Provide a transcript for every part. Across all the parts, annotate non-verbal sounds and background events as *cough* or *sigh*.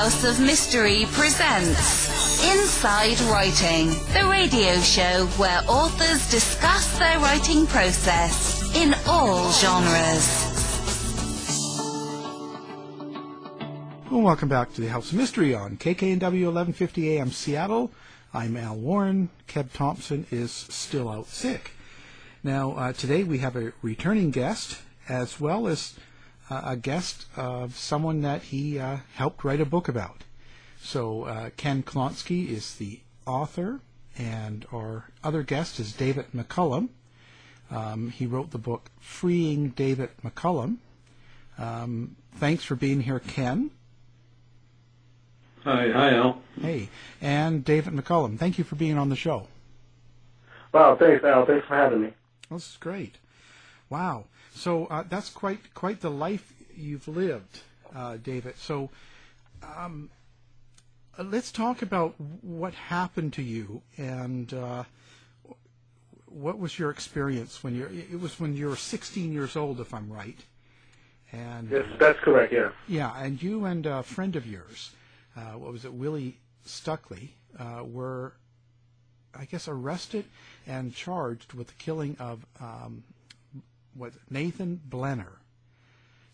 House of Mystery presents Inside Writing, the radio show where authors discuss their writing process in all genres. Well, welcome back to the House of Mystery on KKNW 1150 AM Seattle. I'm Al Warren. Keb Thompson is still out sick. Now, uh, today we have a returning guest as well as a guest of someone that he uh, helped write a book about. So, uh, Ken Klonsky is the author, and our other guest is David McCallum. Um, he wrote the book Freeing David McCallum. Um, thanks for being here, Ken. Hi, hi, Al. Hey, and David McCallum. Thank you for being on the show. Wow, thanks, Al. Thanks for having me. This is great. Wow. So uh, that's quite quite the life you've lived, uh, David. So um, uh, let's talk about what happened to you and uh, what was your experience when you It was when you were 16 years old, if I'm right. And yes, that's correct. Yeah. Yeah, and you and a friend of yours uh, what was it, Willie Stuckey, uh, were, I guess, arrested and charged with the killing of um, what Nathan Blenner.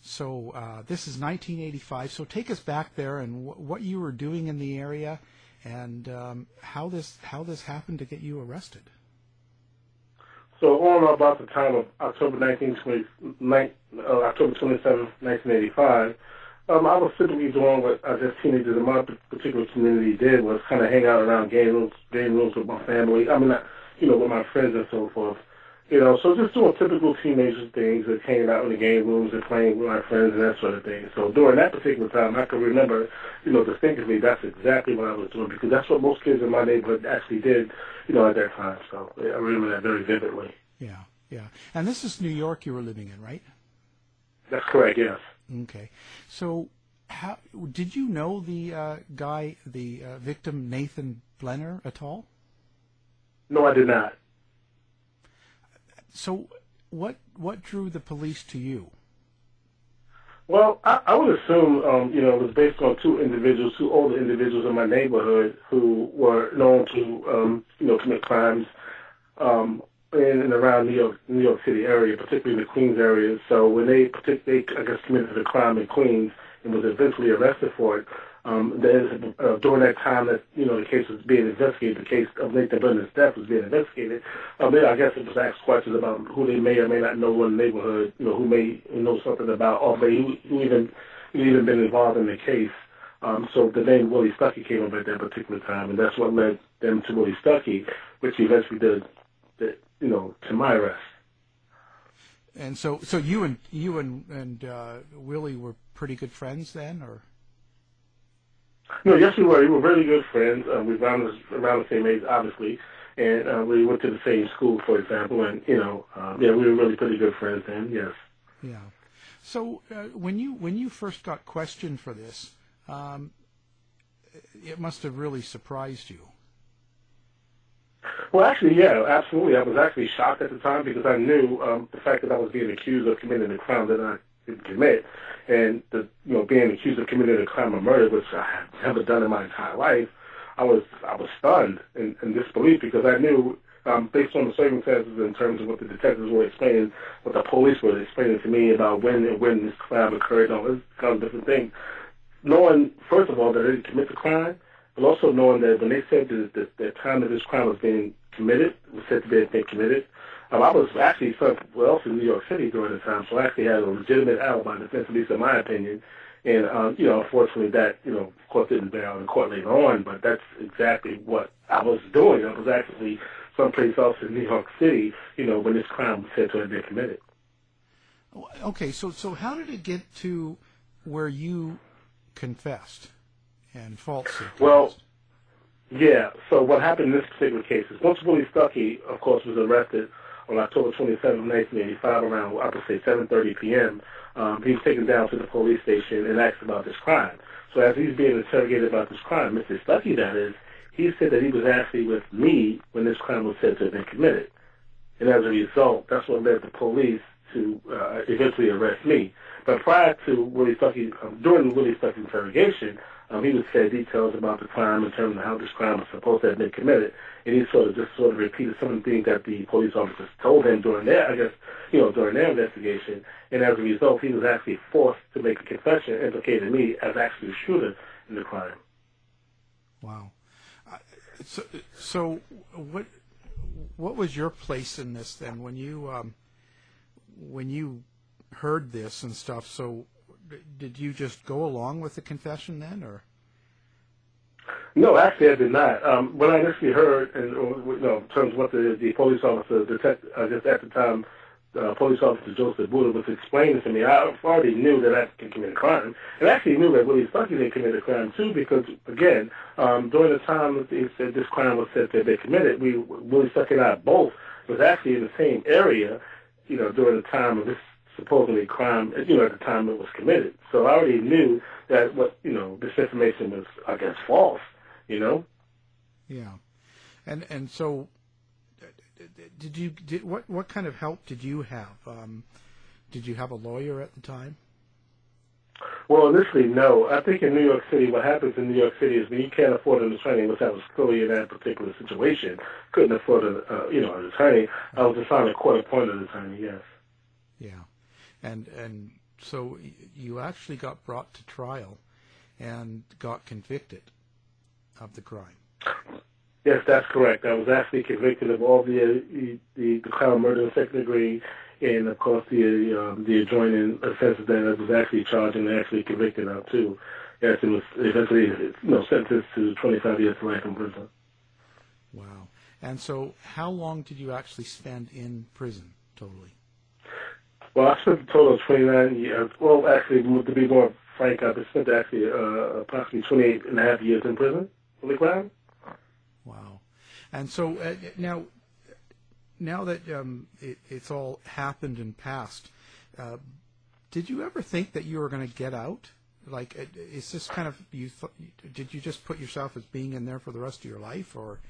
So uh, this is 1985. So take us back there and what you were doing in the area, and um, how this how this happened to get you arrested. So on about the time of October 1920, uh, October 27, 1985, um, I was typically doing what I guess teenagers in my particular community did was kind of hang out around game rooms, game rooms with my family. I mean, you know, with my friends and so forth. You know, so just doing typical teenager things, like hanging out in the game rooms and playing with my friends and that sort of thing. So during that particular time, I can remember, you know, distinctly that's exactly what I was doing because that's what most kids in my neighborhood actually did, you know, at that time. So yeah, I remember that very vividly. Yeah, yeah. And this is New York you were living in, right? That's correct. Yes. Okay, so how did you know the uh, guy, the uh, victim Nathan Blenner, at all? No, I did not. So, what what drew the police to you? Well, I, I would assume, um, you know, it was based on two individuals, two older individuals in my neighborhood who were known to, um, you know, commit crimes um, in and around New York, New York City area, particularly in the Queens area. So when they, they I guess, committed a crime in Queens and was eventually arrested for it, um, uh, during that time that you know the case was being investigated, the case of Nathan Blenner's death was being investigated. Um, then I guess it was asked questions about who they may or may not know in the neighborhood, you know, who may know something about, or may who even who even been involved in the case. Um, so the name Willie Stuckey came up at that particular time, and that's what led them to Willie Stuckey, which eventually did, did you know, to my arrest. And so, so you and you and and uh, Willie were pretty good friends then, or? No, yes, we were. We were really good friends. Uh, we were around, around the same age, obviously, and uh, we went to the same school, for example. And you know, um, yeah, we were really pretty good friends then. Yes. Yeah. So uh, when you when you first got questioned for this, um, it must have really surprised you. Well, actually, yeah, absolutely. I was actually shocked at the time because I knew um, the fact that I was being accused of committing a crime that I commit, and the you know being accused of committing a crime of murder, which I had never done in my entire life. I was I was stunned in, in disbelief because I knew, um, based on the circumstances in terms of what the detectives were explaining, what the police were explaining to me about when and when this crime occurred, and all this kind of different things. Knowing, first of all, that I didn't commit the crime, but also knowing that when they said that the, the time that this crime was being committed, was said to be being committed, um, I was actually somewhere else in New York City during the time, so I actually had a legitimate alibi defense, at least in my opinion. And, um, you know, unfortunately that, you know, of course didn't bear out in court later on, but that's exactly what I was doing. I was actually someplace else in New York City, you know, when this crime was said to have been committed. Okay, so so how did it get to where you confessed? and falsely. Well, yeah. So what happened in this particular case is once Willie Stuckey, of course, was arrested on October 27, 1985, around I would say 7:30 p.m. Um, he was taken down to the police station and asked about this crime. So as he's being interrogated about this crime, Mr. Stuckey, that is, he said that he was actually with me when this crime was said to have been committed. And as a result, that's what led the police to uh, eventually arrest me. But prior to Willie Stuckey, um, during Willie Stuckey's interrogation, um, he would say details about the crime in terms of how this crime was supposed to have been committed, and he sort of just sort of repeated some of the things that the police officers told him during their, I guess, you know, during their investigation. And as a result, he was actually forced to make a confession implicating me as actually the shooter in the crime. Wow. So, so what what was your place in this then when you um, when you heard this and stuff? So, did you just go along with the confession then, or? No, actually, I did not. Um, when I initially heard, and you know, in terms of what the, the police officer, detect, uh, just at the time, uh, police officer Joseph Buddha was explaining to me, I already knew that I could commit a crime, and actually knew that Willie Stuckey didn't commit a crime too, because again, um, during the time that he said this crime was said have been committed, we Willie Stuckey and I both was actually in the same area, you know, during the time of this supposedly crime, you know, at the time it was committed. So I already knew that what you know this information was, I guess, false. You know. Yeah, and and so did you did what what kind of help did you have? Um, did you have a lawyer at the time? Well, initially, no. I think in New York City, what happens in New York City is when you can't afford an attorney, which I was clearly in that particular situation, couldn't afford a uh, you know an attorney. I was assigned a court-appointed attorney. Yes. Yeah, and and so you actually got brought to trial and got convicted of the crime. Yes, that's correct. I was actually convicted of all the uh, the, the crime of murder in second degree, and of course the um, the adjoining offenses that I was actually charged and actually convicted of too. Yes, it was eventually you know sentenced to 25 years to life in prison. Wow. And so, how long did you actually spend in prison totally? Well, I spent a total of 29 years. Well, actually, to be more frank, I've spent actually uh, approximately 28 and a half years in prison for the crime. Wow. And so uh, now, now that um, it, it's all happened and passed, uh, did you ever think that you were going to get out? Like, uh, is this kind of you? Th- did you just put yourself as being in there for the rest of your life, or?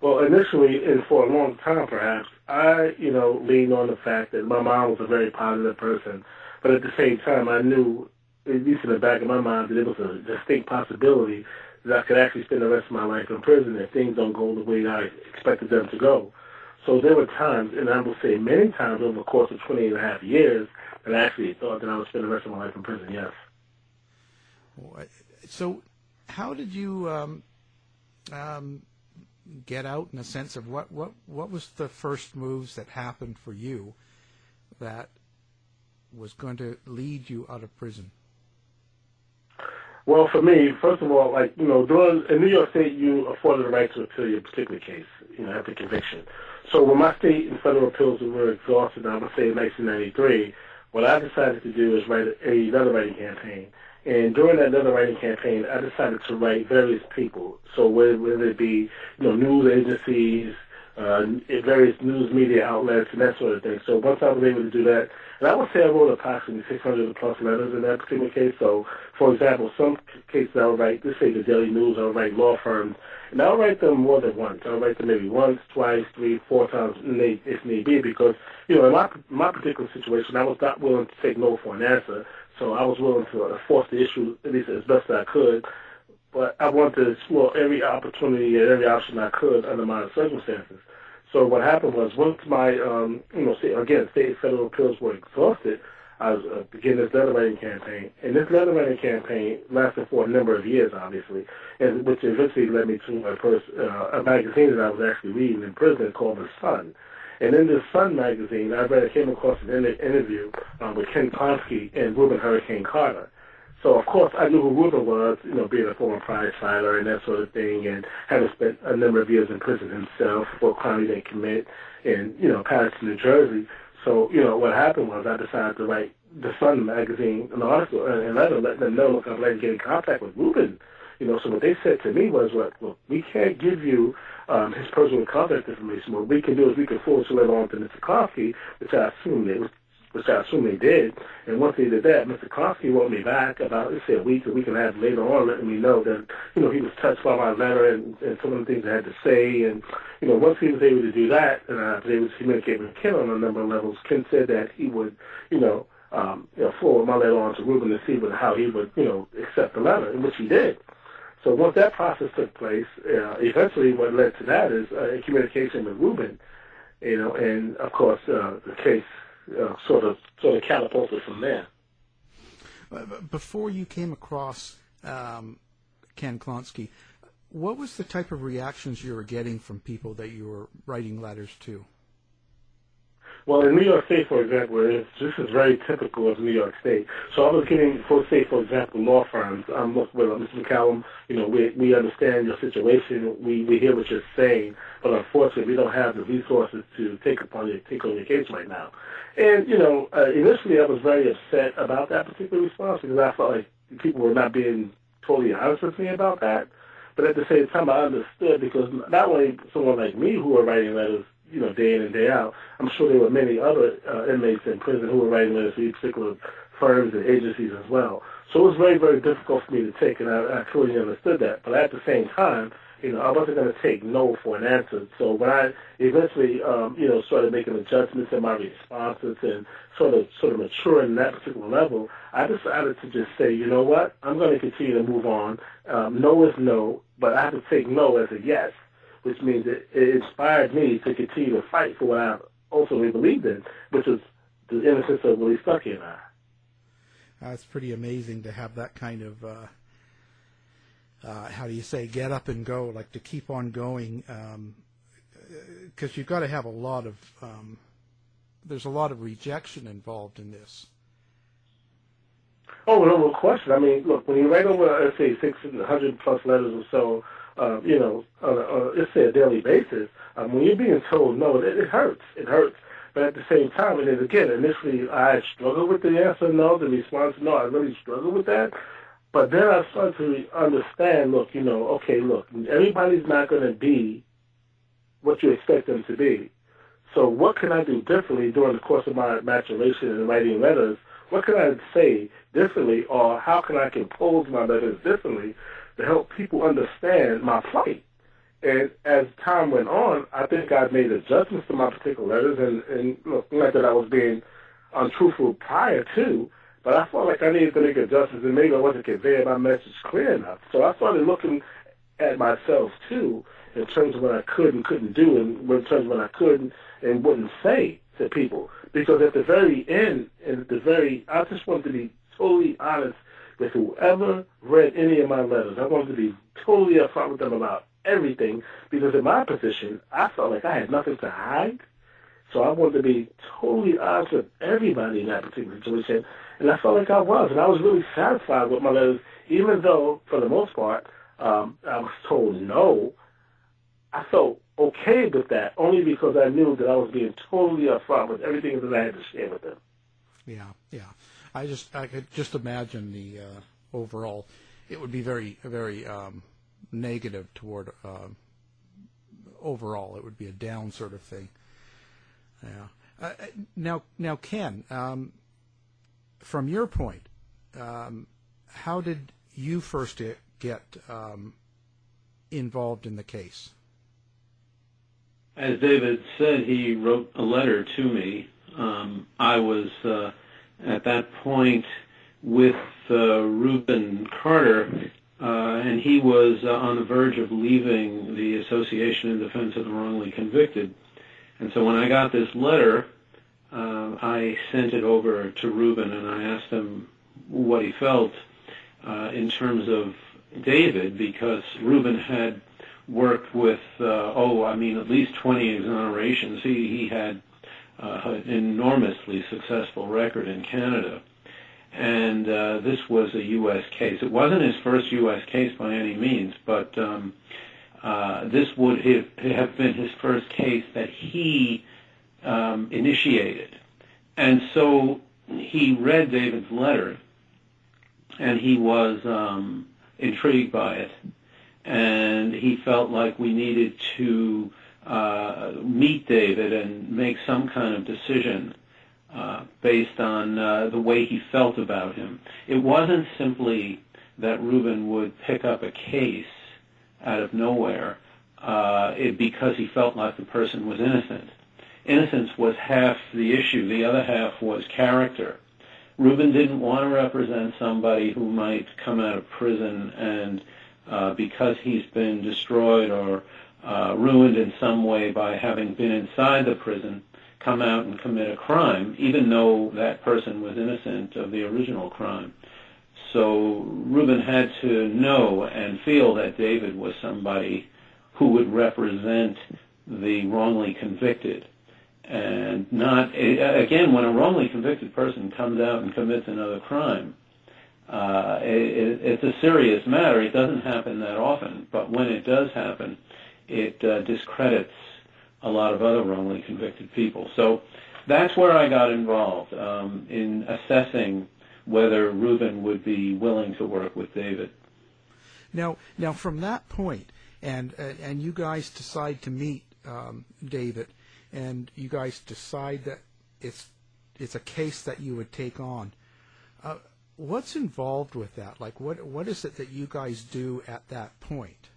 Well, initially, and for a long time, perhaps I, you know, leaned on the fact that my mom was a very positive person, but at the same time, I knew, at least in the back of my mind, that it was a distinct possibility that I could actually spend the rest of my life in prison if things don't go the way I expected them to go. So there were times, and I will say many times over the course of 20 and a half years, that I actually thought that I would spend the rest of my life in prison, yes. So how did you um, um, get out in a sense of what, what, what was the first moves that happened for you that was going to lead you out of prison? Well, for me, first of all, like you know, in New York State, you afforded the right to appeal your particular case, you know, after conviction. So when my state and federal appeals were exhausted, I would say in 1993, what I decided to do is write a letter writing campaign. And during that letter writing campaign, I decided to write various people. So whether, whether it be, you know, news agencies, uh, various news media outlets and that sort of thing. So once I was able to do that, and I would say I wrote approximately 600 plus letters in that particular case. So, for example, some cases I'll write, let's say the Daily News, I'll write law firms, and I'll write them more than once. I'll write them maybe once, twice, three, four times if need be, because, you know, in my, my particular situation, I was not willing to take no for an answer. So I was willing to force the issue at least as best I could but I wanted to explore every opportunity and every option I could under my circumstances. So what happened was once my, um, you know, again, state federal appeals were exhausted, I was uh, beginning this letter writing campaign. And this letter writing campaign lasted for a number of years, obviously, and which eventually led me to a, first, uh, a magazine that I was actually reading in prison called The Sun. And in this Sun magazine, I read, I came across an interview um, with Ken Klonsky and Rubin Hurricane Carter. So of course I knew who Rubin was, you know, being a former prize fighter and that sort of thing, and having spent a number of years in prison himself for crime he didn't commit in, you know, Paterson, New Jersey. So, you know, what happened was I decided to write the Sun magazine an article and letter letting them know, look, like to get in contact with Rubin. You know, so what they said to me was, look, look we can't give you um, his personal contact information. What we can do is we can forward it on to Mr. Klonsky, which I assumed it was which I assume they did. And once they did that, Mr. Klonsky wrote me back about, let's say, a week, a week and a half later on, letting me know that, you know, he was touched by my letter and, and some of the things I had to say. And, you know, once he was able to do that, and I was able to communicate with Ken on a number of levels, Ken said that he would, you know, um, you know, forward my letter on to Rubin to see how he would, you know, accept the letter, which he did. So once that process took place, uh, eventually what led to that is uh, communication with Rubin, you know, and of course uh, the case uh, sort of sort of catapulted from there. Before you came across um, Ken Klonsky, what was the type of reactions you were getting from people that you were writing letters to? Well, in New York State, for example, this is very typical of New York State. So I was getting, for say, for example, law firms. I'm uh, Mr. McCallum. You know, we we understand your situation. We we hear what you're saying, but unfortunately, we don't have the resources to take upon your take on your case right now. And you know, uh, initially, I was very upset about that particular response because I felt like people were not being totally honest with me about that. But at the same time, I understood because not only someone like me who are writing letters you know, day in and day out. I'm sure there were many other uh, inmates in prison who were writing letters to these particular firms and agencies as well. So it was very, very difficult for me to take, and I, I clearly understood that. But at the same time, you know, I wasn't going to take no for an answer. So when I eventually, um, you know, started making adjustments in my responses and sort of, sort of maturing that particular level, I decided to just say, you know what, I'm going to continue to move on. Um, no is no, but I have to take no as a yes which means it, it inspired me to continue to fight for what I ultimately believed in, which was the innocence of Willie Stuckey and I. That's pretty amazing to have that kind of, uh, uh, how do you say, get up and go, like to keep on going, because um, you've got to have a lot of, um, there's a lot of rejection involved in this. Oh, no question. I mean, look, when you write over, let's say, 600 plus letters or so, uh, you know, on a, on a, let's say a daily basis, um, when you're being told no, it, it hurts. It hurts. But at the same time, and then again, initially I struggled with the answer no, the response no. I really struggled with that. But then I started to understand, look, you know, okay, look, everybody's not going to be what you expect them to be. So what can I do differently during the course of my maturation and writing letters? What can I say differently or how can I compose my letters differently to help people understand my plight. And as time went on, I think I made adjustments to my particular letters, and, and look, not that I was being untruthful prior to, but I felt like I needed to make adjustments, and maybe I wasn't conveying my message clear enough. So I started looking at myself too, in terms of what I could and couldn't do, and in terms of what I could and wouldn't say to people. Because at the very end, and at the very, I just wanted to be totally honest with whoever read any of my letters. I wanted to be totally upfront with them about everything because in my position, I felt like I had nothing to hide. So I wanted to be totally honest with everybody in that particular situation. And I felt like I was. And I was really satisfied with my letters, even though, for the most part, um, I was told no. I felt okay with that only because I knew that I was being totally upfront with everything that I had to share with them. Yeah, yeah. I just I could just imagine the uh, overall. It would be very very um, negative toward uh, overall. It would be a down sort of thing. Yeah. Uh, uh now now Ken, um, from your point, um, how did you first get um, involved in the case? As David said, he wrote a letter to me. Um, I was uh, at that point with uh, Rubin Carter, uh, and he was uh, on the verge of leaving the Association in Defense of the Wrongly Convicted. And so when I got this letter, uh, I sent it over to Rubin and I asked him what he felt uh, in terms of David, because Rubin had worked with, uh, oh, I mean, at least 20 exonerations. He, he had uh, enormously successful record in Canada. And uh, this was a U.S. case. It wasn't his first U.S. case by any means, but um, uh, this would have, have been his first case that he um, initiated. And so he read David's letter, and he was um, intrigued by it, and he felt like we needed to uh, meet David and make some kind of decision uh, based on uh, the way he felt about him. It wasn't simply that Rubin would pick up a case out of nowhere uh, it, because he felt like the person was innocent. Innocence was half the issue. The other half was character. Rubin didn't want to represent somebody who might come out of prison and uh, because he's been destroyed or uh, ruined in some way by having been inside the prison, come out and commit a crime, even though that person was innocent of the original crime. So Rubin had to know and feel that David was somebody who would represent the wrongly convicted. And not, again, when a wrongly convicted person comes out and commits another crime, uh, it, it's a serious matter. It doesn't happen that often, but when it does happen, it uh, discredits a lot of other wrongly convicted people. So that's where I got involved um, in assessing whether Rubin would be willing to work with David. Now, now from that point, and uh, and you guys decide to meet um, David, and you guys decide that it's it's a case that you would take on. Uh, what's involved with that? Like, what what is it that you guys do at that point?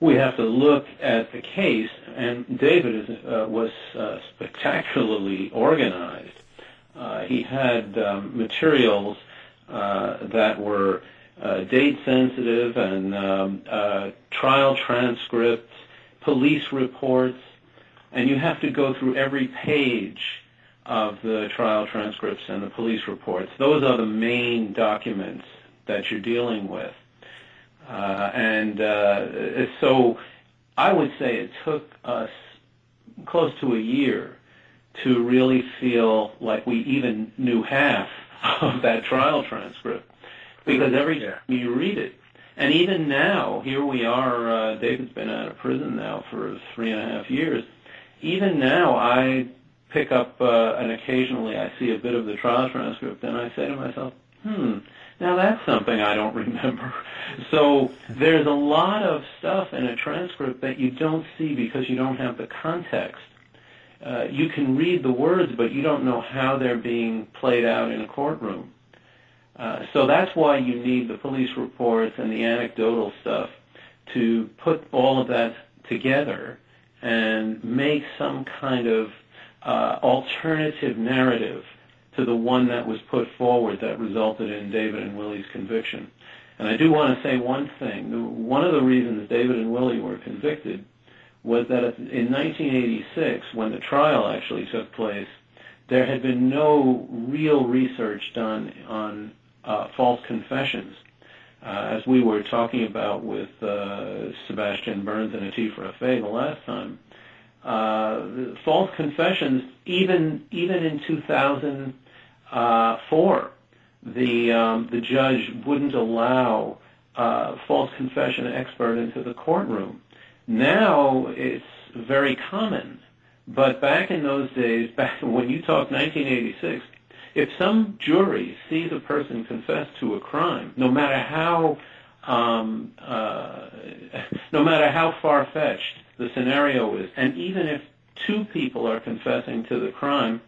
We have to look at the case, and David is, uh, was uh, spectacularly organized. Uh, he had um, materials uh, that were uh, date sensitive and um, uh, trial transcripts, police reports, and you have to go through every page of the trial transcripts and the police reports. Those are the main documents that you're dealing with. Uh, and uh, so I would say it took us close to a year to really feel like we even knew half *laughs* of that trial transcript because every time you read it, and even now, here we are, uh, David's been out of prison now for three and a half years. Even now, I pick up, uh, and occasionally I see a bit of the trial transcript, and I say to myself, hmm, now that's something I don't *laughs* remember. So there's a lot of stuff in a transcript that you don't see because you don't have the context. Uh, you can read the words, but you don't know how they're being played out in a courtroom. Uh, so that's why you need the police reports and the anecdotal stuff to put all of that together and make some kind of uh, alternative narrative to the one that was put forward that resulted in David and Willie's conviction. And I do want to say one thing. One of the reasons David and Willie were convicted was that in 1986, when the trial actually took place, there had been no real research done on uh, false confessions. Uh, as we were talking about with uh, Sebastian Burns and Atif Rafay the last time, uh, false confessions, even even in 2000, uh, four, the um, the judge wouldn't allow uh, false confession expert into the courtroom. Now it's very common, but back in those days, *laughs* back when you talk 1986, if some jury sees a person confess to a crime, no matter how um, uh, *laughs* no matter how far fetched the scenario is, and even if two people are confessing to the crime,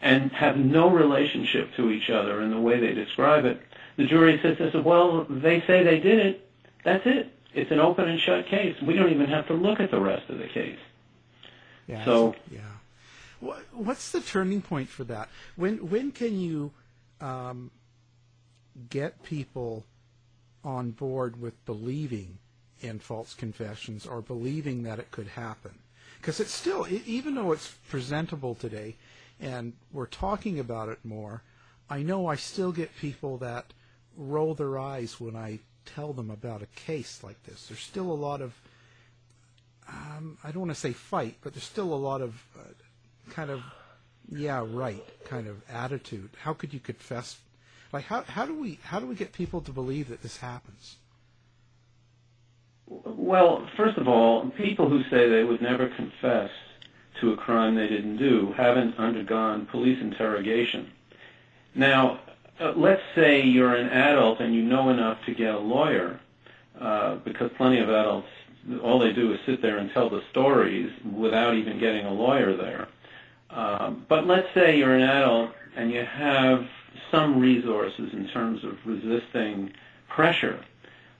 and have no relationship to each other in the way they describe it, the jury says, well, they say they did it. That's it. It's an open and shut case. We don't even have to look at the rest of the case. Yeah. So yeah. What's the turning point for that? When when can you um, get people on board with believing in false confessions or believing that it could happen? Because it's still, even though it's presentable today, and we're talking about it more, I know I still get people that roll their eyes when I tell them about a case like this. There's still a lot of, um, I don't want to say fight, but there's still a lot of uh, kind of, yeah, right kind of attitude. How could you confess? Like, how, how do we how do we get people to believe that this happens? Well, first of all, people who say they would never confess to a crime they didn't do haven't undergone police interrogation. Now, uh, let's say you're an adult and you know enough to get a lawyer, uh, because plenty of adults, all they do is sit there and tell the stories without even getting a lawyer there. Um, but let's say you're an adult and you have some resources in terms of resisting pressure.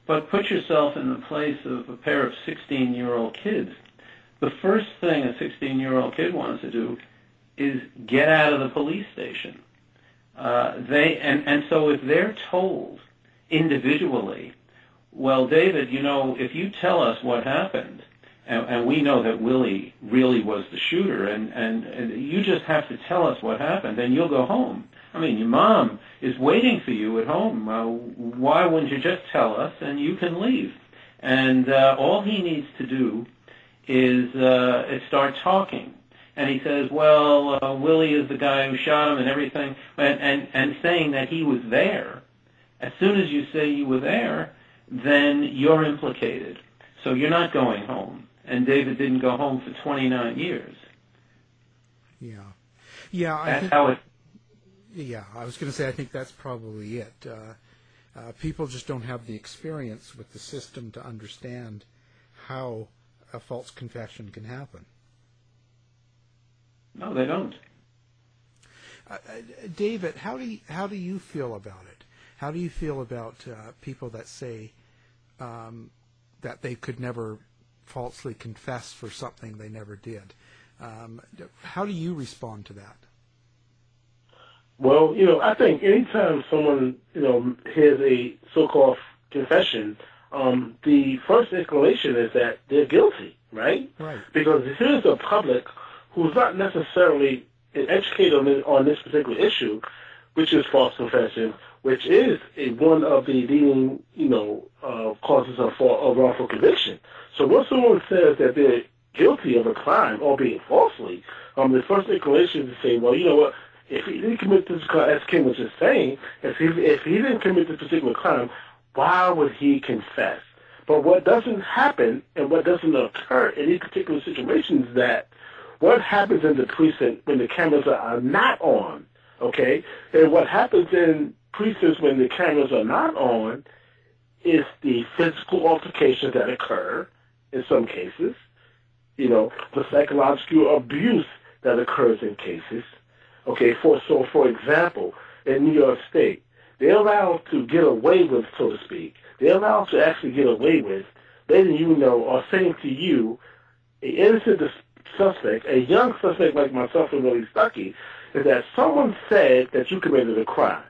But put yourself in the place of a pair of 16-year-old kids. The first thing a 16-year-old kid wants to do is get out of the police station. Uh, they and, and so if they're told individually, well, David, you know, if you tell us what happened, and, and we know that Willie really was the shooter, and, and, and you just have to tell us what happened, then you'll go home. I mean, your mom is waiting for you at home. Uh, why wouldn't you just tell us and you can leave? And uh, all he needs to do is uh, start talking. And he says, well, uh, Willie is the guy who shot him and everything, and, and, and saying that he was there. As soon as you say you were there, then you're implicated. So you're not going home. And David didn't go home for 29 years. Yeah. Yeah, I That's think, how it yeah, I was going to say I think that's probably it. Uh, uh, people just don't have the experience with the system to understand how a false confession can happen. No, they don't. Uh, uh, David, how do you, how do you feel about it? How do you feel about uh, people that say um, that they could never falsely confess for something they never did? Um, how do you respond to that? Well, you know, I think anytime someone, you know, hears a so-called confession, um, the first inclination is that they're guilty, right? Right. Because here's the public who's not necessarily educated on, on this particular issue, which is false confession, which is a, one of the leading, you know, uh, causes of, of wrongful conviction. So once someone says that they're guilty of a crime, albeit falsely, um, the first inclination is to say, well, you know what, if he didn't commit this crime, as Ken was just saying, if he, if he didn't commit this particular crime, why would he confess? But what doesn't happen and what doesn't occur in these particular situations is that what happens in the precinct when the cameras are not on, okay, and what happens in precincts when the cameras are not on is the physical altercations that occur in some cases, you know, the psychological abuse that occurs in cases. Okay, for so for example, in New York State, they're allowed to get away with, so to speak. They're allowed to actually get away with letting you know or saying to you, an innocent suspect, a young suspect like myself and Willie Stuckey, is that someone said that you committed a crime.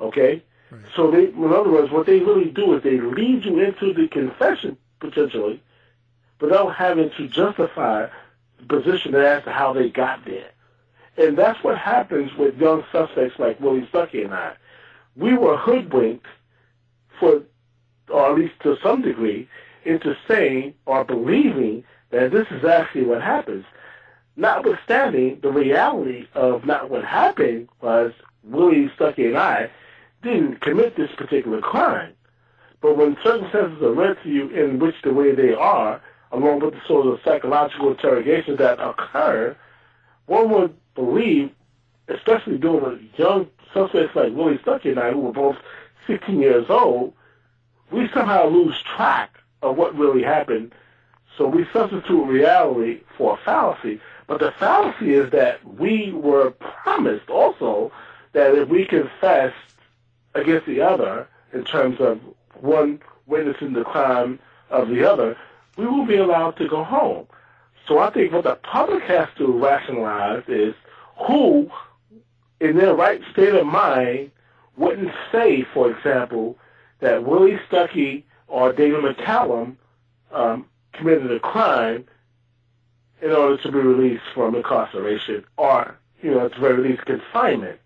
Okay? Right. So they, in other words, what they really do is they lead you into the confession, potentially, without having to justify the position as to how they got there. And that's what happens with young suspects like Willie Stuckey and I. We were hoodwinked for, or at least to some degree, into saying or believing that this is actually what happens. Notwithstanding the reality of not what happened was Willie Stuckey and I didn't commit this particular crime. But when circumstances are read to you in which the way they are, along with the sort of psychological interrogations that occur, one would believe, especially dealing with young suspects like Willie Stuckey and I, who were both 16 years old, we somehow lose track of what really happened. So we substitute reality for a fallacy. But the fallacy is that we were promised also that if we confess against the other in terms of one witnessing the crime of the other, we will be allowed to go home. So I think what the public has to rationalize is who, in their right state of mind, wouldn't say, for example, that Willie Stuckey or David McCallum um, committed a crime in order to be released from incarceration or, you know, at the very least, confinement.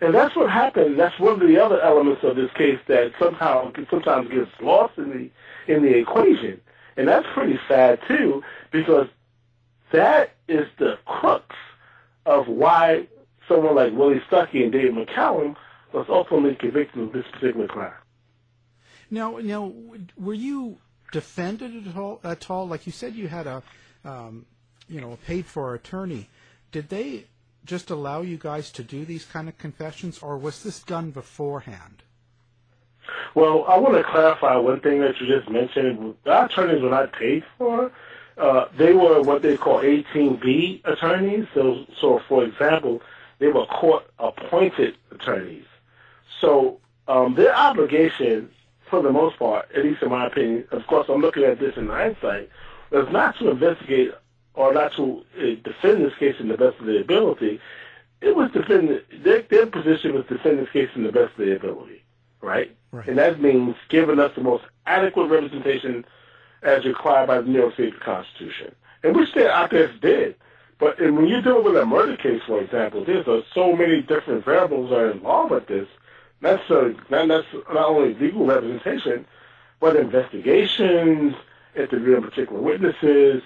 And that's what happened. That's one of the other elements of this case that somehow sometimes gets lost in the in the equation. And that's pretty sad too, because that is the crux of why someone like Willie Stuckey and David McCallum was ultimately convicted of this particular crime. Now, now, were you defended at all? At all? Like you said, you had a, um, you know, a paid-for attorney. Did they just allow you guys to do these kind of confessions, or was this done beforehand? Well, I want to clarify one thing that you just mentioned. Our attorneys were not paid for. uh, they were what they call 18B attorneys. So, so for example, they were court-appointed attorneys. So um, their obligation, for the most part, at least in my opinion, of course, I'm looking at this in hindsight, was not to investigate or not to uh, defend this case in the best of their ability. It was defend their, their position was defend this case in the best of their ability, right? Right. And that means giving us the most adequate representation as required by the New York State Constitution, and which their op-eds did. But and when you're dealing with a murder case, for example, there's uh, so many different variables are involved with this. That's so not not, not only legal representation, but investigations, interviewing particular witnesses,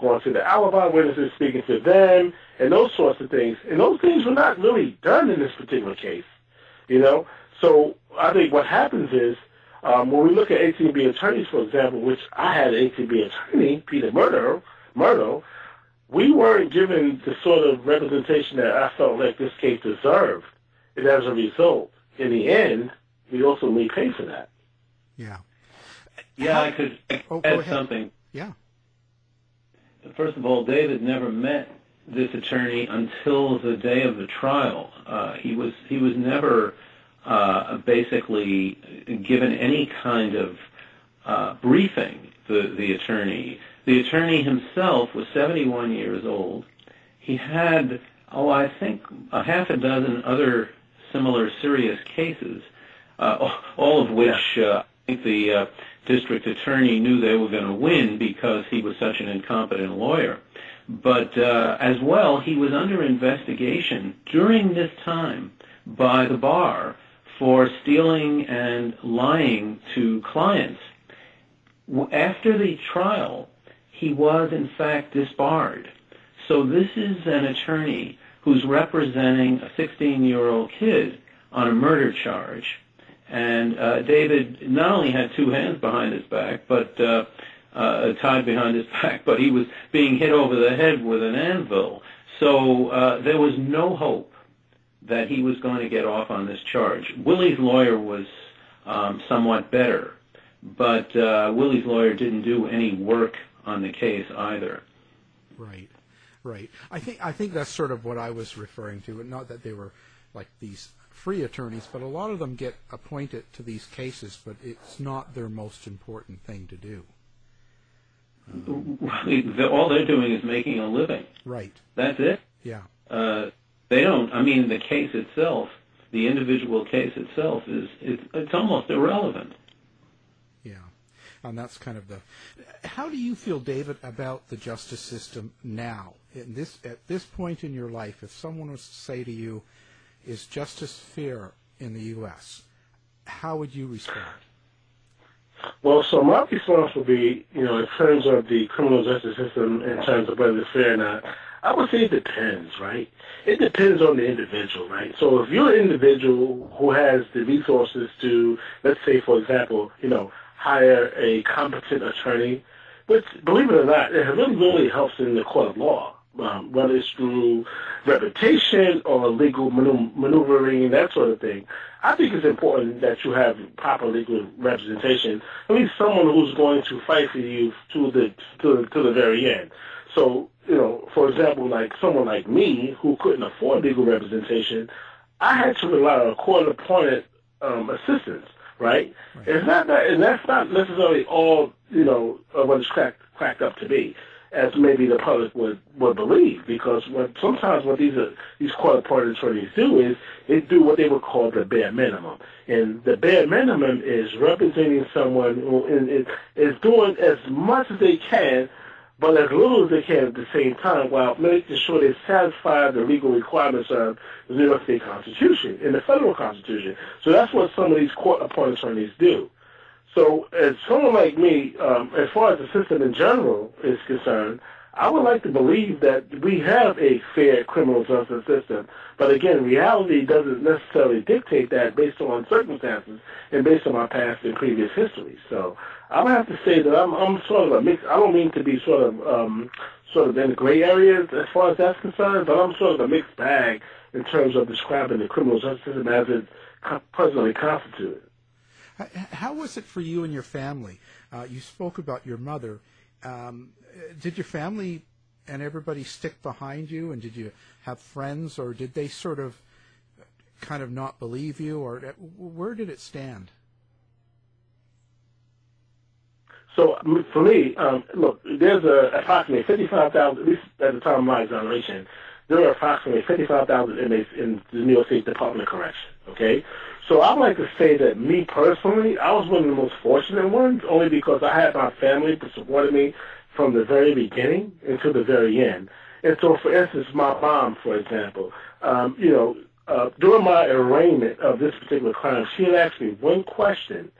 going to the alibi witnesses, speaking to them, and those sorts of things. And those things were not really done in this particular case, you know. So I think what happens is um, when we look at 18B attorneys, for example, which I had an 18B attorney, Peter Murdo, Murdo, we weren't given the sort of representation that I felt like this case deserved. And as a result, in the end, we also may pay for that. Yeah. Yeah, How- I could Oh, add something. Yeah. First of all, David never met this attorney until the day of the trial. Uh, he was he was never uh, basically given any kind of uh, briefing. The the attorney, the attorney himself was 71 years old. He had oh I think a half a dozen other similar serious cases, uh, all of which uh, I think the uh, district attorney knew they were going to win because he was such an incompetent lawyer. But uh, as well, he was under investigation during this time by the bar for stealing and lying to clients. After the trial, he was in fact disbarred. So this is an attorney who's representing a 16-year-old kid on a murder charge. And uh, David not only had two hands behind his back, but uh, uh, tied behind his *laughs* back, but he was being hit over the head with an anvil. So uh, there was no hope that he was going to get off on this charge. Willie's lawyer was um, somewhat better, but uh, Willie's lawyer didn't do any work on the case either. Right, right. I think I think that's sort of what I was referring to. Not that they were like these free attorneys, but a lot of them get appointed to these cases, but it's not their most important thing to do. The- All they're doing is making a living. Right. That's it. Yeah. Uh, they don't. I mean, the case itself, the individual case itself, is it's, it's almost irrelevant. And that's kind of the. How do you feel, David, about the justice system now? In this at this point in your life, if someone was to say to you, "Is justice fair in the U.S.?" How would you respond? Well, so my response would be, you know, in terms of the criminal justice system, in terms of whether it's fair or not, I would say it depends, right? It depends on the individual, right? So if you're an individual who has the resources to, let's say, for example, you know, hire a competent attorney, which, believe it or not, it really, really helps in the court of law, um, whether it's through reputation or legal manu- maneuvering, that sort of thing. I think it's important that you have proper legal representation. I mean, someone who's going to fight for you to the to the, to the very end. So, you know, for example, like someone like me who couldn't afford legal representation, I had to rely on court-appointed um, assistants, right? It's not that, and that's not necessarily all, you know, of what it's cracked, cracked up to be, as maybe the public would, would believe, because what sometimes what these uh, these court-appointed attorneys do is they do what they would call the bare minimum, and the bare minimum is representing someone who is, is, is doing as much as they can but as little as they can at the same time while making sure they satisfy the legal requirements of the New York State Constitution and the federal Constitution. So that's what some of these court-appointed attorneys do. So as someone like me, um, as far as the system in general is concerned, I would like to believe that we have a fair criminal justice system. But again, reality doesn't necessarily dictate that based on circumstances and based on my past and previous history. So I would have to say that I'm, I'm sort of a mix. I don't mean to be sort of um, sort of in the gray areas as far as that's concerned, but I'm sort of a mixed bag in terms of describing the criminal justice system as it presently constituted. How was it for you and your family? Uh, you spoke about your mother. Um, did your family and everybody stick behind you, and did you have friends, or did they sort of kind of not believe you, or where did it stand? So for me, um, look, there's a, approximately 55,000, at least at the time of my exoneration, there are approximately 55,000 inmates in the New York State Department of Correction. Okay, so I'd like to say that me personally, I was one of the most fortunate ones, only because I had my family that supported me from the very beginning until the very end. And so, for instance, my mom, for example, um, you know, uh, during my arraignment of this particular crime, she had asked me one question.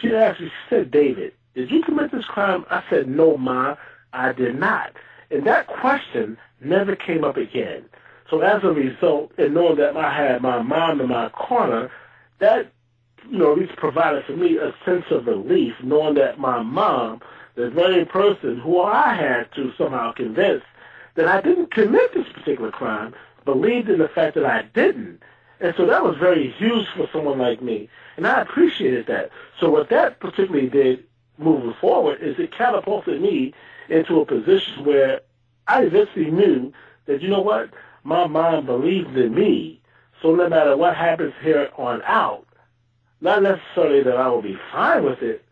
She asked me, she said, David, did you commit this crime? I said, no, Ma, I did not. And that question never came up again. So as a result, and knowing that I had my mom in my corner, that, you know, at least provided for me a sense of relief, knowing that my mom, the very person who I had to somehow convince that I didn't commit this particular crime, believed in the fact that I didn't. And so that was very huge for someone like me. And I appreciated that. So what that particularly did moving forward is it catapulted me into a position where I eventually knew that, you know what, my mom believes in me. So no matter what happens here on out, not necessarily that I will be fine with it,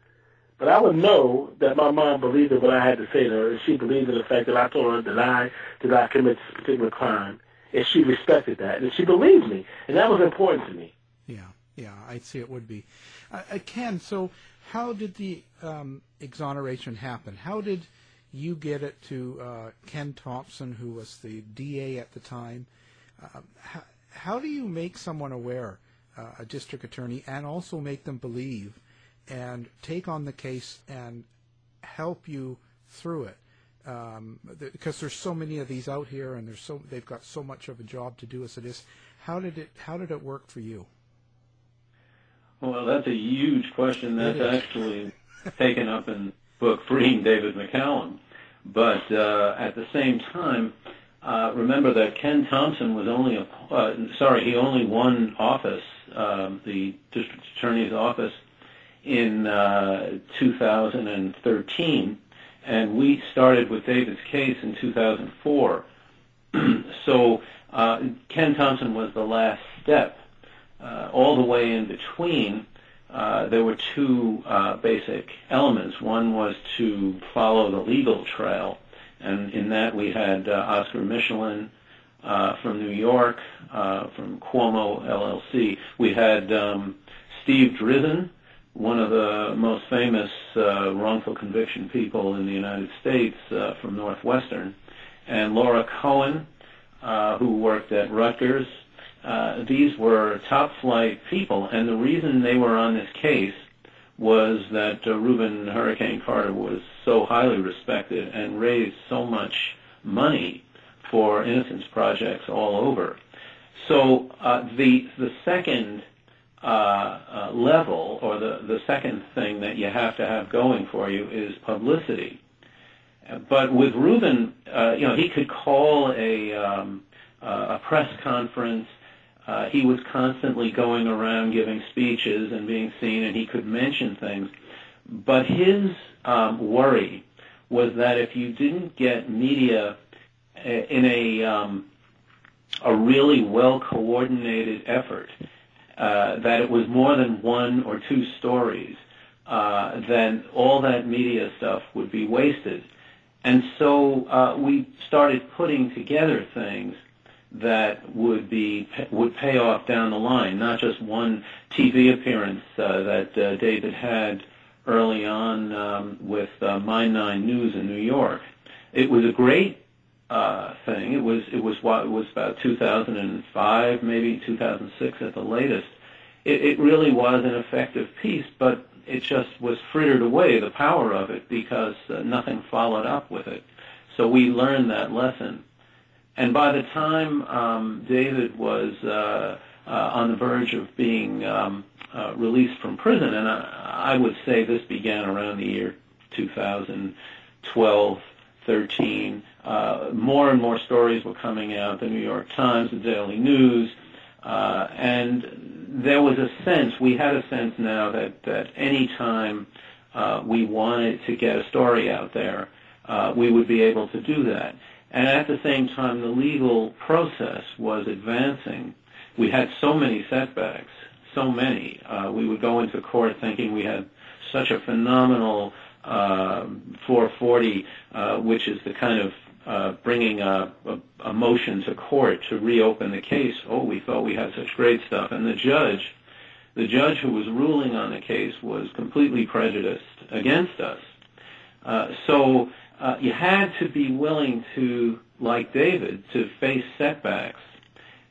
but I would know that my mom believed in what I had to say to her, and she believed in the fact that I told her that I did not commit this particular crime, and she respected that, and she believed me, and that was important to me. Yeah, yeah, I'd say it would be. Uh, uh Ken, so how did the um, exoneration happen? How did you get it to uh, Ken Thompson, who was the DA at the time? Uh, how, how, do you make someone aware, uh, a district attorney, and also make them believe and take on the case and help you through it? Um, because there's so many of these out here, and there's so they've got so much of a job to do as it is. How did it How did it work for you? Well, that's a huge question. That's actually taken up in book Freeing David McCallum. But uh, at the same time, uh, remember that Ken Thompson was only a uh, sorry, he only won office, um, the district attorney's office, in uh, 2013, and we started with David's case in 2004. *clears throat* so uh, Ken Thompson was the last step. Uh, all the way in between, uh, there were two uh, basic elements. One was to follow the legal trail, and in that we had uh, Oscar Michelen uh, from New York, uh, from Cuomo LLC. We had um, Steve Drizin, one of the most famous wrongful conviction people in the United States from Northwestern, and Laura Cohen, who worked at Rutgers uh, these were top flight people, and the reason they were on this case was that uh, Rubin Hurricane Carter was so highly respected and raised so much money for innocence projects all over. So uh, the the second uh, uh, level, or the the second thing that you have to have going for you is publicity. But with Rubin, uh, you know, he could call a um, a press conference uh, he was constantly going around giving speeches and being seen, and he could mention things. But his um, worry was that if you didn't get media uh, in a um, a really well coordinated effort, uh, that it was more than one or two stories, uh, then all that media stuff would be wasted. And so uh, we started putting together things that would be would pay off down the line, not just one TV appearance uh, that uh, David had early on um, with uh, My9 News in New York. It was a great uh, thing. It was it was what it was about 2005, maybe 2006 at the latest. It, it really was an effective piece, but it just was frittered away the power of it because uh, nothing followed up with it. So we learned that lesson. And by the time um, David was uh, uh, on the verge of being um, uh, released from prison, and I, I would say this began around the year 2012, 13. Uh, more and more stories were coming out, the New York Times, the Daily News, uh, and there was a sense, we had a sense now that, that any time uh, we wanted to get a story out there, uh, we would be able to do that. And at the same time, the legal process was advancing. We had so many setbacks, so many. Uh, we would go into court thinking we had such a phenomenal uh, 440, uh, which is the kind of uh, bringing a, a, a motion to court to reopen the case. Oh, we thought we had such great stuff, and the judge, the judge who was ruling on the case, was completely prejudiced against us. Uh, so uh, you had to be willing to, like David, to face setbacks,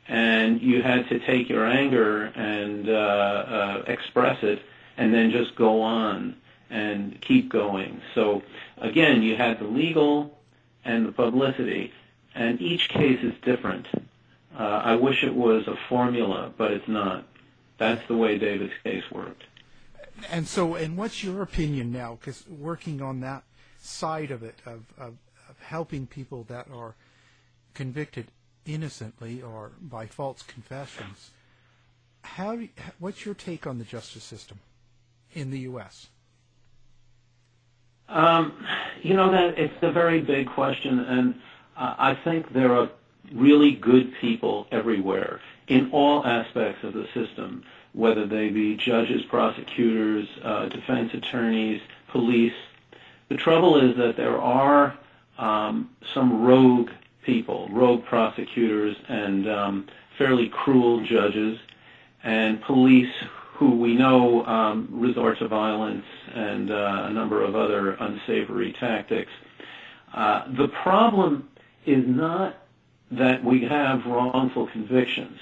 and you had to take your anger and uh, uh, express it, and then just go on and keep going. So again, you had the legal and the publicity, and each case is different. Uh, I wish it was a formula, but it's not. That's the way David's case worked. And so, and what's your opinion now? Because working on that side of it, of, of, of helping people that are convicted innocently or by false confessions, how, what's your take on the justice system in the U.S.? Um, you know that it's a very big question, and I think there are really good people everywhere in all aspects of the system, whether they be judges, prosecutors, uh, defense attorneys, police. The trouble is that there are um, some rogue people, rogue prosecutors, and um, fairly cruel judges, and police who we know um, resort to violence and uh, a number of other unsavory tactics. Uh, the problem is not that we have wrongful convictions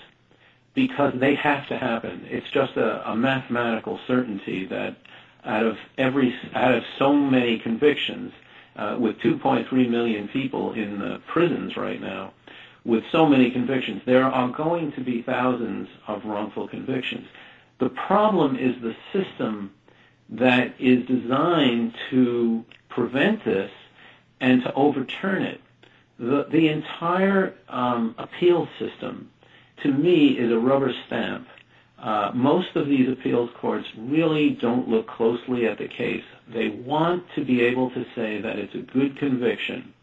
because they have to happen. It's just a, a mathematical certainty that out of every out of so many convictions, uh, with 2.3 million people in the prisons right now, with so many convictions, there are going to be thousands of wrongful convictions. The problem is the system that is designed to prevent this and to overturn it. The, the entire um, appeal system, to me, is a rubber stamp. Uh, most of these appeals courts really don't look closely at the case. They want to be able to say that it's a good conviction.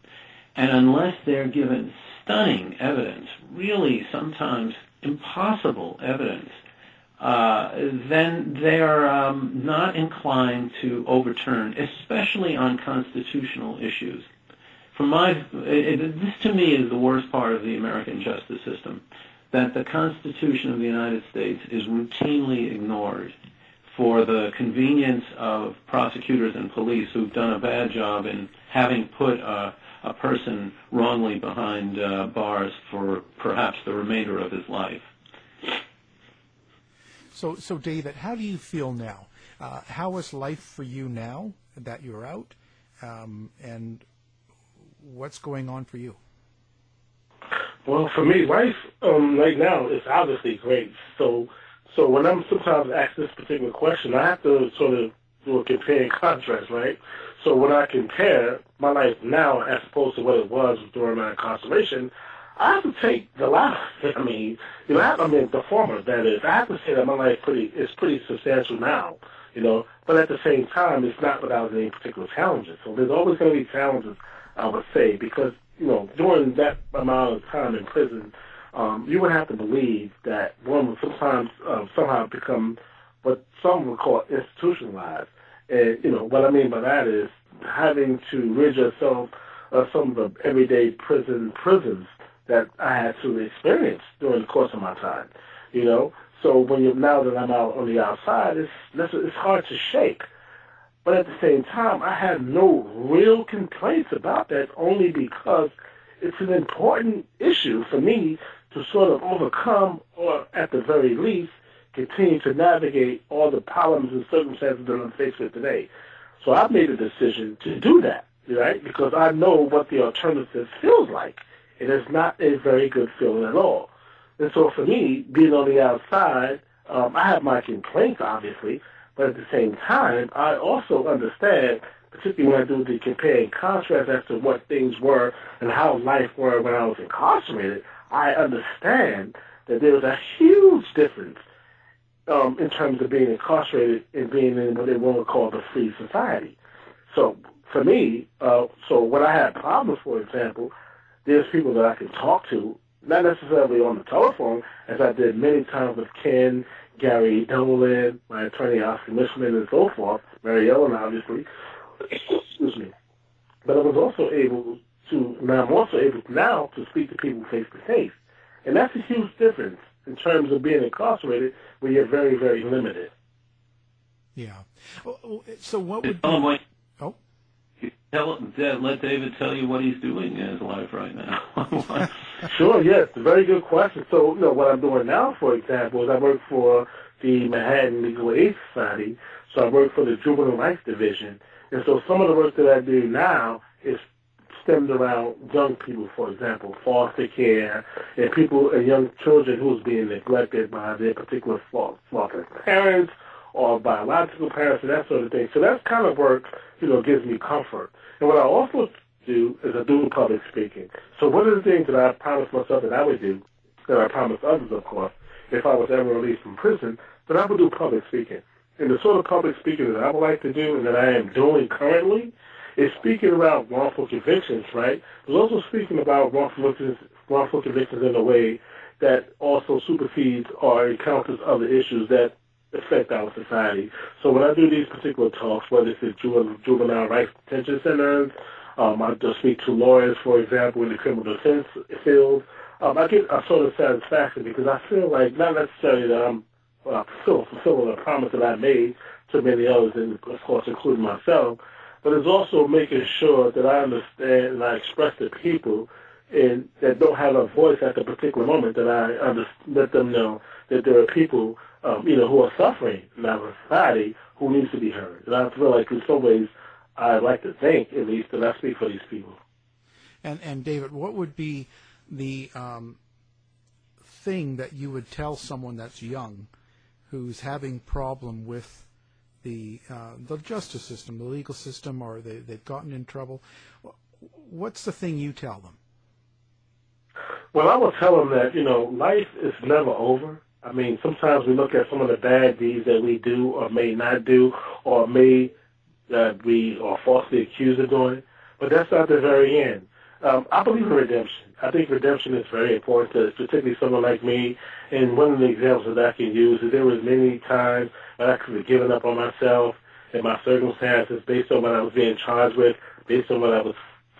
And unless they're given stunning evidence, really sometimes impossible evidence, uh, then they're um, not inclined to overturn, especially on constitutional issues. From my, it, this to me is the worst part of the American justice system, that the Constitution of the United States is routinely ignored for the convenience of prosecutors and police who've done a bad job in having put a, a person wrongly behind uh, bars for perhaps the remainder of his life. So, so David, how do you feel now? Uh, how is life for you now that you're out, um, and what's going on for you? Well, for me, life um, right now is obviously great. So, so when I'm sometimes asked this particular question, I have to sort of do a compare and contrast, right? So when I compare my life now as opposed to what it was during my incarceration, I have to take the latter. *laughs* I mean, you know, I, have, I mean the former. That is, I have to say that my life pretty is pretty substantial now. You know, but at the same time, it's not without any particular challenges. So there's always going to be challenges, I would say, because you know, during that amount of time in prison, um, you would have to believe that one would sometimes uh, somehow become what some would call institutionalized. And you know, what I mean by that is having to rid yourself of some of the everyday prison prisons that I had to experience during the course of my time. You know, so when you now that I'm out on the outside, it's it's hard to shake. But at the same time, I have no real complaints about that, only because it's an important issue for me to sort of overcome, or at the very least, continue to navigate all the problems and circumstances that I'm faced with today. So I've made a decision to do that, right? Because I know what the alternative feels like. It is not a very good feeling at all. And so for me, being on the outside, um, I have my complaints, obviously, but at the same time, I also understand, particularly when I do the compare and contrast as to what things were and how life were when I was incarcerated, I understand that there was a huge difference um, in terms of being incarcerated and being in what they want to call the free society. So for me, uh, so when I had problems, for example, there's people that I can talk to, not necessarily on the telephone, as I did many times with Ken, Gary Dolan, my attorney Oscar Michelen, and so forth, Mary Ellen, obviously. Excuse me. But I was also able to, now I'm also able now to speak to people face to face. And that's a huge difference in terms of being incarcerated where you're very, very limited. Yeah. Oh, oh, so what would... Tell him oh. Tell, let David tell you what he's doing in his life right now. *laughs* sure, yes. Very good question. So, you know, what I'm doing now, for example, is I work for the Manhattan Legal Aid Society. So I work for the Juvenile Rights Division. And so some of the work that I do now is stemmed around young people, for example, foster care, and people and young children who's being neglected by their particular foster parents or biological parents and that sort of thing. So that's kind of work, you know, gives me comfort. And what I also do is I do public speaking. So one of the things that I promised myself that I would do, that I promised others, of course, if I was ever released from prison, that I would do public speaking. And the sort of public speaking that I would like to do and that I am doing currently is speaking about wrongful convictions, right? But also speaking about wrongful convictions, wrongful convictions in a way that also supersedes or encounters other issues that affect our society. So when I do these particular talks, whether it's at juvenile rights detention centers, um, I just speak to lawyers, for example, in the criminal defense field, um, I get a sort of satisfaction because I feel like not necessarily that I'm uh, fulfilling a promise that I made to many others, and of course including myself, but it's also making sure that I understand and I express to people and that don't have a voice at the particular moment that I under, let them know that there are people, um, you know, who are suffering in our society who needs to be heard. And I feel like in some ways I'd like to think, at least, that I speak for these people. And and David, what would be the um, thing that you would tell someone that's young, who's having problem with the uh, the justice system, the legal system, or they, they've gotten in trouble? What's the thing you tell them? Well, I will tell them that you know life is never over. I mean, sometimes we look at some of the bad deeds that we do or may not do, or may that we are falsely accused of doing, but that's not the very end. Um, I believe in redemption. I think redemption is very important to particularly someone like me. And one of the examples that I can use is there was many times I could have given up on myself and my circumstances based on what I was being charged with, based on what I was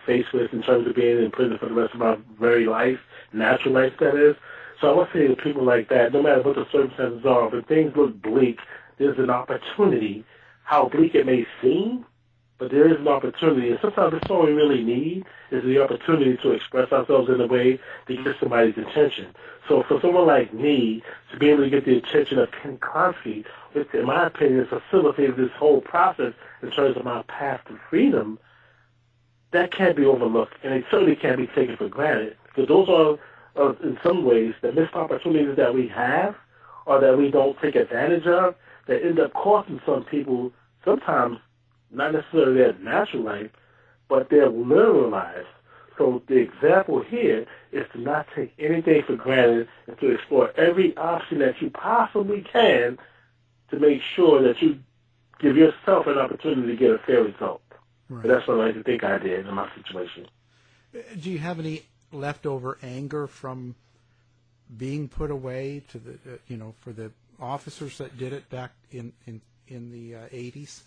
faced with in terms of being in prison for the rest of my very life, natural life that is. So I would say to people like that, no matter what the circumstances are, if things look bleak, there's an opportunity, how bleak it may seem, but there is an opportunity, and sometimes that's all we really need is the opportunity to express ourselves in a way to get somebody's attention. So for someone like me to be able to get the attention of Ken Klonsky, which in my opinion facilitated this whole process in terms of my path to freedom, that can't be overlooked, and it certainly can't be taken for granted. Because those are, uh, in some ways, the missed opportunities that we have or that we don't take advantage of that end up costing some people sometimes not necessarily their natural life, but their literal life. So the example here is to not take anything for granted and to explore every option that you possibly can to make sure that you give yourself an opportunity to get a fair result. Right. that's what I like to think I did in my situation. Do you have any leftover anger from being put away to the uh, you know for the officers that did it back in in in the uh, 80s?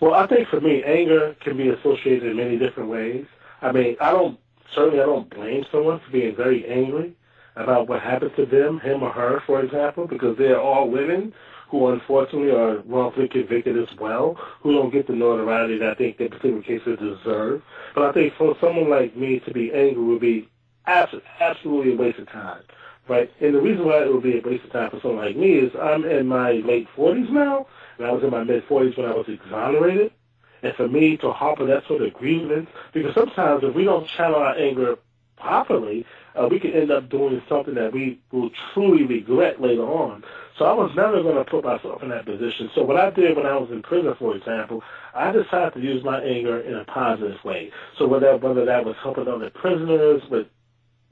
Well, I think for me, anger can be associated in many different ways. I mean, I don't certainly I don't blame someone for being very angry about what happened to them, him or her, for example, because they're all women who unfortunately are wrongfully convicted as well, who don't get the notoriety that I think that particular cases deserve. But I think for someone like me to be angry would be absolutely a waste of time. Right? And the reason why it would be a waste of time for someone like me is I'm in my late 40s now, and I was in my mid 40s when I was exonerated. And for me to harbor that sort of grievance, because sometimes if we don't channel our anger properly, uh, we could end up doing something that we will truly regret later on. So I was never going to put myself in that position. So what I did when I was in prison, for example, I decided to use my anger in a positive way. So whether whether that was helping other prisoners with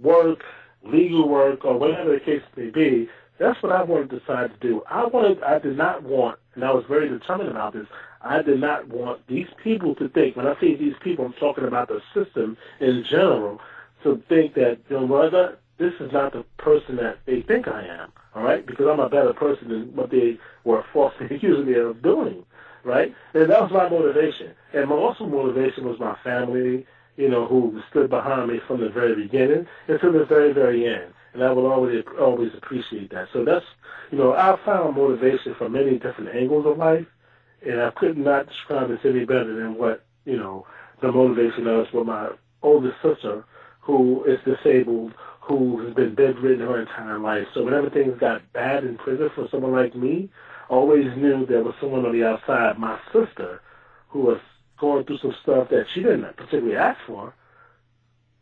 work, legal work, or whatever the case may be, That's what I wanted to decide to do. I wanted, I did not want, and I was very determined about this. I did not want these people to think. When I say these people, I'm talking about the system in general. To think that you know this is not the person that they think I am. All right, because I'm a better person than what they were *laughs* falsely accusing me of doing. Right, and that was my motivation. And my also motivation was my family. You know, who stood behind me from the very beginning until the very, very end and I will always always appreciate that. So that's you know I found motivation from many different angles of life, and I could not describe this any better than what you know the motivation is with my oldest sister, who is disabled, who has been bedridden her entire life. So whenever things got bad in prison for someone like me, I always knew there was someone on the outside, my sister, who was going through some stuff that she didn't particularly ask for.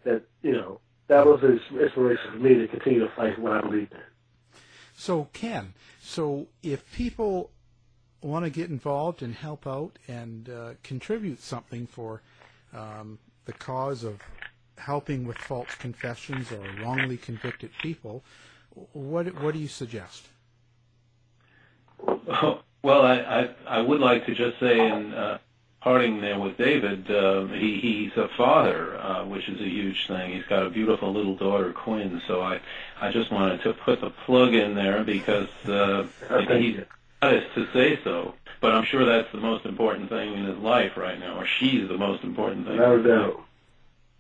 That you know that was an inspiration for me to continue to fight what I believed in. So, Ken, so if people want to get involved and help out and uh, contribute something for um, the cause of helping with false confessions or wrongly convicted people, what what do you suggest? Well, I I, I would like to just say in uh, parting there with David, uh, he, he's a father, uh, which is a huge thing. He's got a beautiful little daughter, Quinn. So I, I just wanted to put the plug in there because uh, he's honest to say so. But I'm sure that's the most important thing in his life right now, or she's the most important thing. No doubt.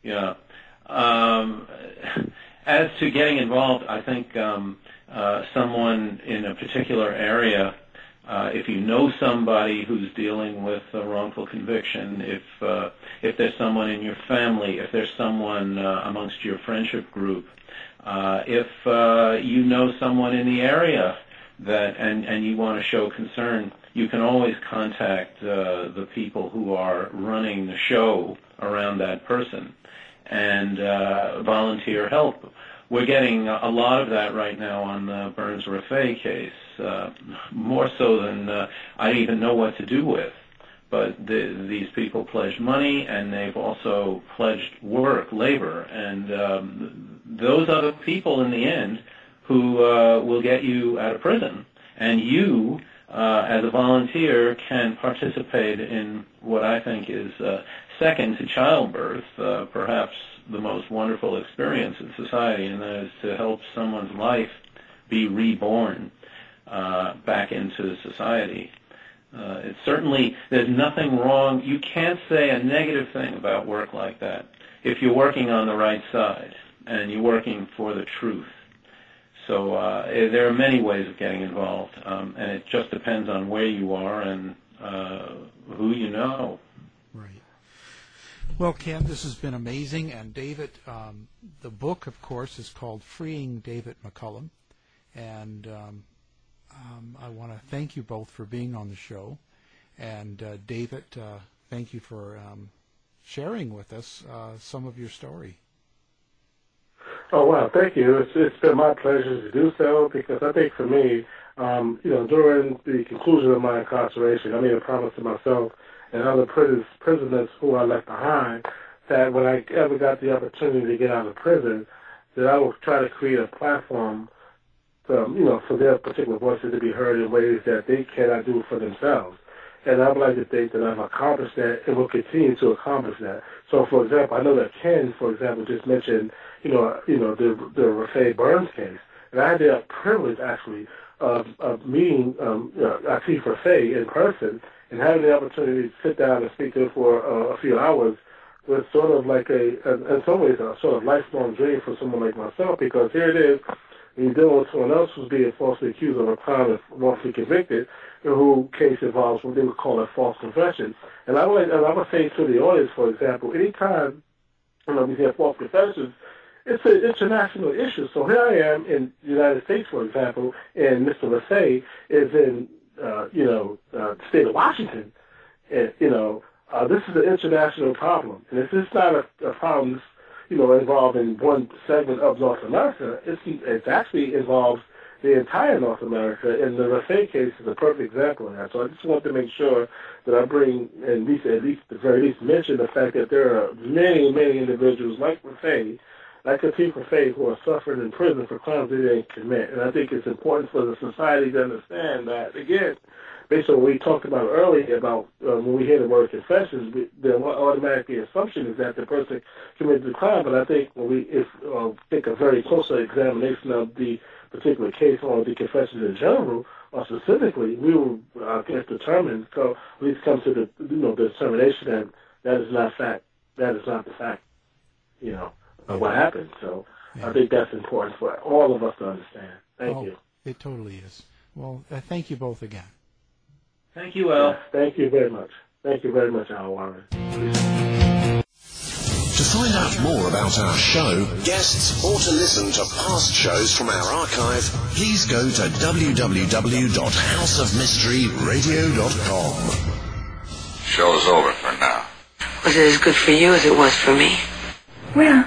Yeah. Um, as to getting involved, I think um, uh, someone in a particular area uh, if you know somebody who's dealing with a wrongful conviction, if uh, if there's someone in your family, if there's someone uh, amongst your friendship group, uh, if uh, you know someone in the area that and and you want to show concern, you can always contact uh, the people who are running the show around that person and uh, volunteer help. We're getting a lot of that right now on the Burns Rafay case uh, more so than uh, I even know what to do with. But the, these people pledged money, and they've also pledged work, labor, and um, those are the people in the end who uh, will get you out of prison. And you, uh, as a volunteer, can participate in what I think is uh, second to childbirth, uh, perhaps the most wonderful experience in society, and that is to help someone's life be reborn uh, back into society. Uh, it's certainly there's nothing wrong. You can't say a negative thing about work like that if you're working on the right side and you're working for the truth. So uh, eh, there are many ways of getting involved, um, and it just depends on where you are and uh, who you know. Well, Ken, this has been amazing, and David, um, the book, of course, is called "Freeing David McCallum," and um, um, I want to thank you both for being on the show. And uh, David, uh, thank you for um, sharing with us uh, some of your story. Oh, wow. Thank you. It's, it's been my pleasure to do so because I think for me, um, you know, during the conclusion of my incarceration, I made a promise to myself and other prisoners, who I left behind that when I ever got the opportunity to get out of prison, that I would try to create a platform um, you know, for their particular voices to be heard in ways that they cannot do for themselves. And I would like to think that I've accomplished that and will continue to accomplish that. So, for example, I know that Ken, for example, just mentioned, you know, you know, the the Rafay Burns case, and I had the privilege actually of, of meeting um, you know, Atif Rafay in person and having the opportunity to sit down and speak to him for uh, a few hours was sort of like a, in some ways, a sort of lifelong dream for someone like myself because here it is you're dealing with someone else who's being falsely accused of a crime and wrongfully convicted, and who case involves what they would call a false confession. And I would, and I would say to the audience, for example, anytime you know, we hear false confessions, it's an international issue. So here I am in the United States, for example, and Mr. Rafay is in, uh, you know, uh, the state of Washington. And, you know, uh, this is an international problem. And this is not a, a problem you know, involved in one segment of North America. It's, it actually involves the entire North America, and the Rafay case is a perfect example of that. So I just want to make sure that I bring, at least, at the very least, mention the fact that there are many, many individuals like Rafay like the people faith who are suffering in prison for crimes they didn't commit. And I think it's important for the society to understand that, again, based on what we talked about earlier about um, when we hear the word confessions, we, the automatically assumption is that the person committed the crime. But I think when we if uh, take a very closer examination of the particular case or the confessions in general, or specifically, we will uh, get determined. So at least come to the you know the determination that that is not fact. That is not the fact. You know of what happened. So yeah. I think that's important for all of us to understand. Thank oh, you. It totally is. Well, uh, thank you both again. Thank you, Al. thank you very much. Thank you very much, Al Warren. To find out more about our show, guests, or to listen to past shows from our archive, please go to www.houseofmysteryradio.com. Show's over for now. Was it as good for you as it was for me? Well,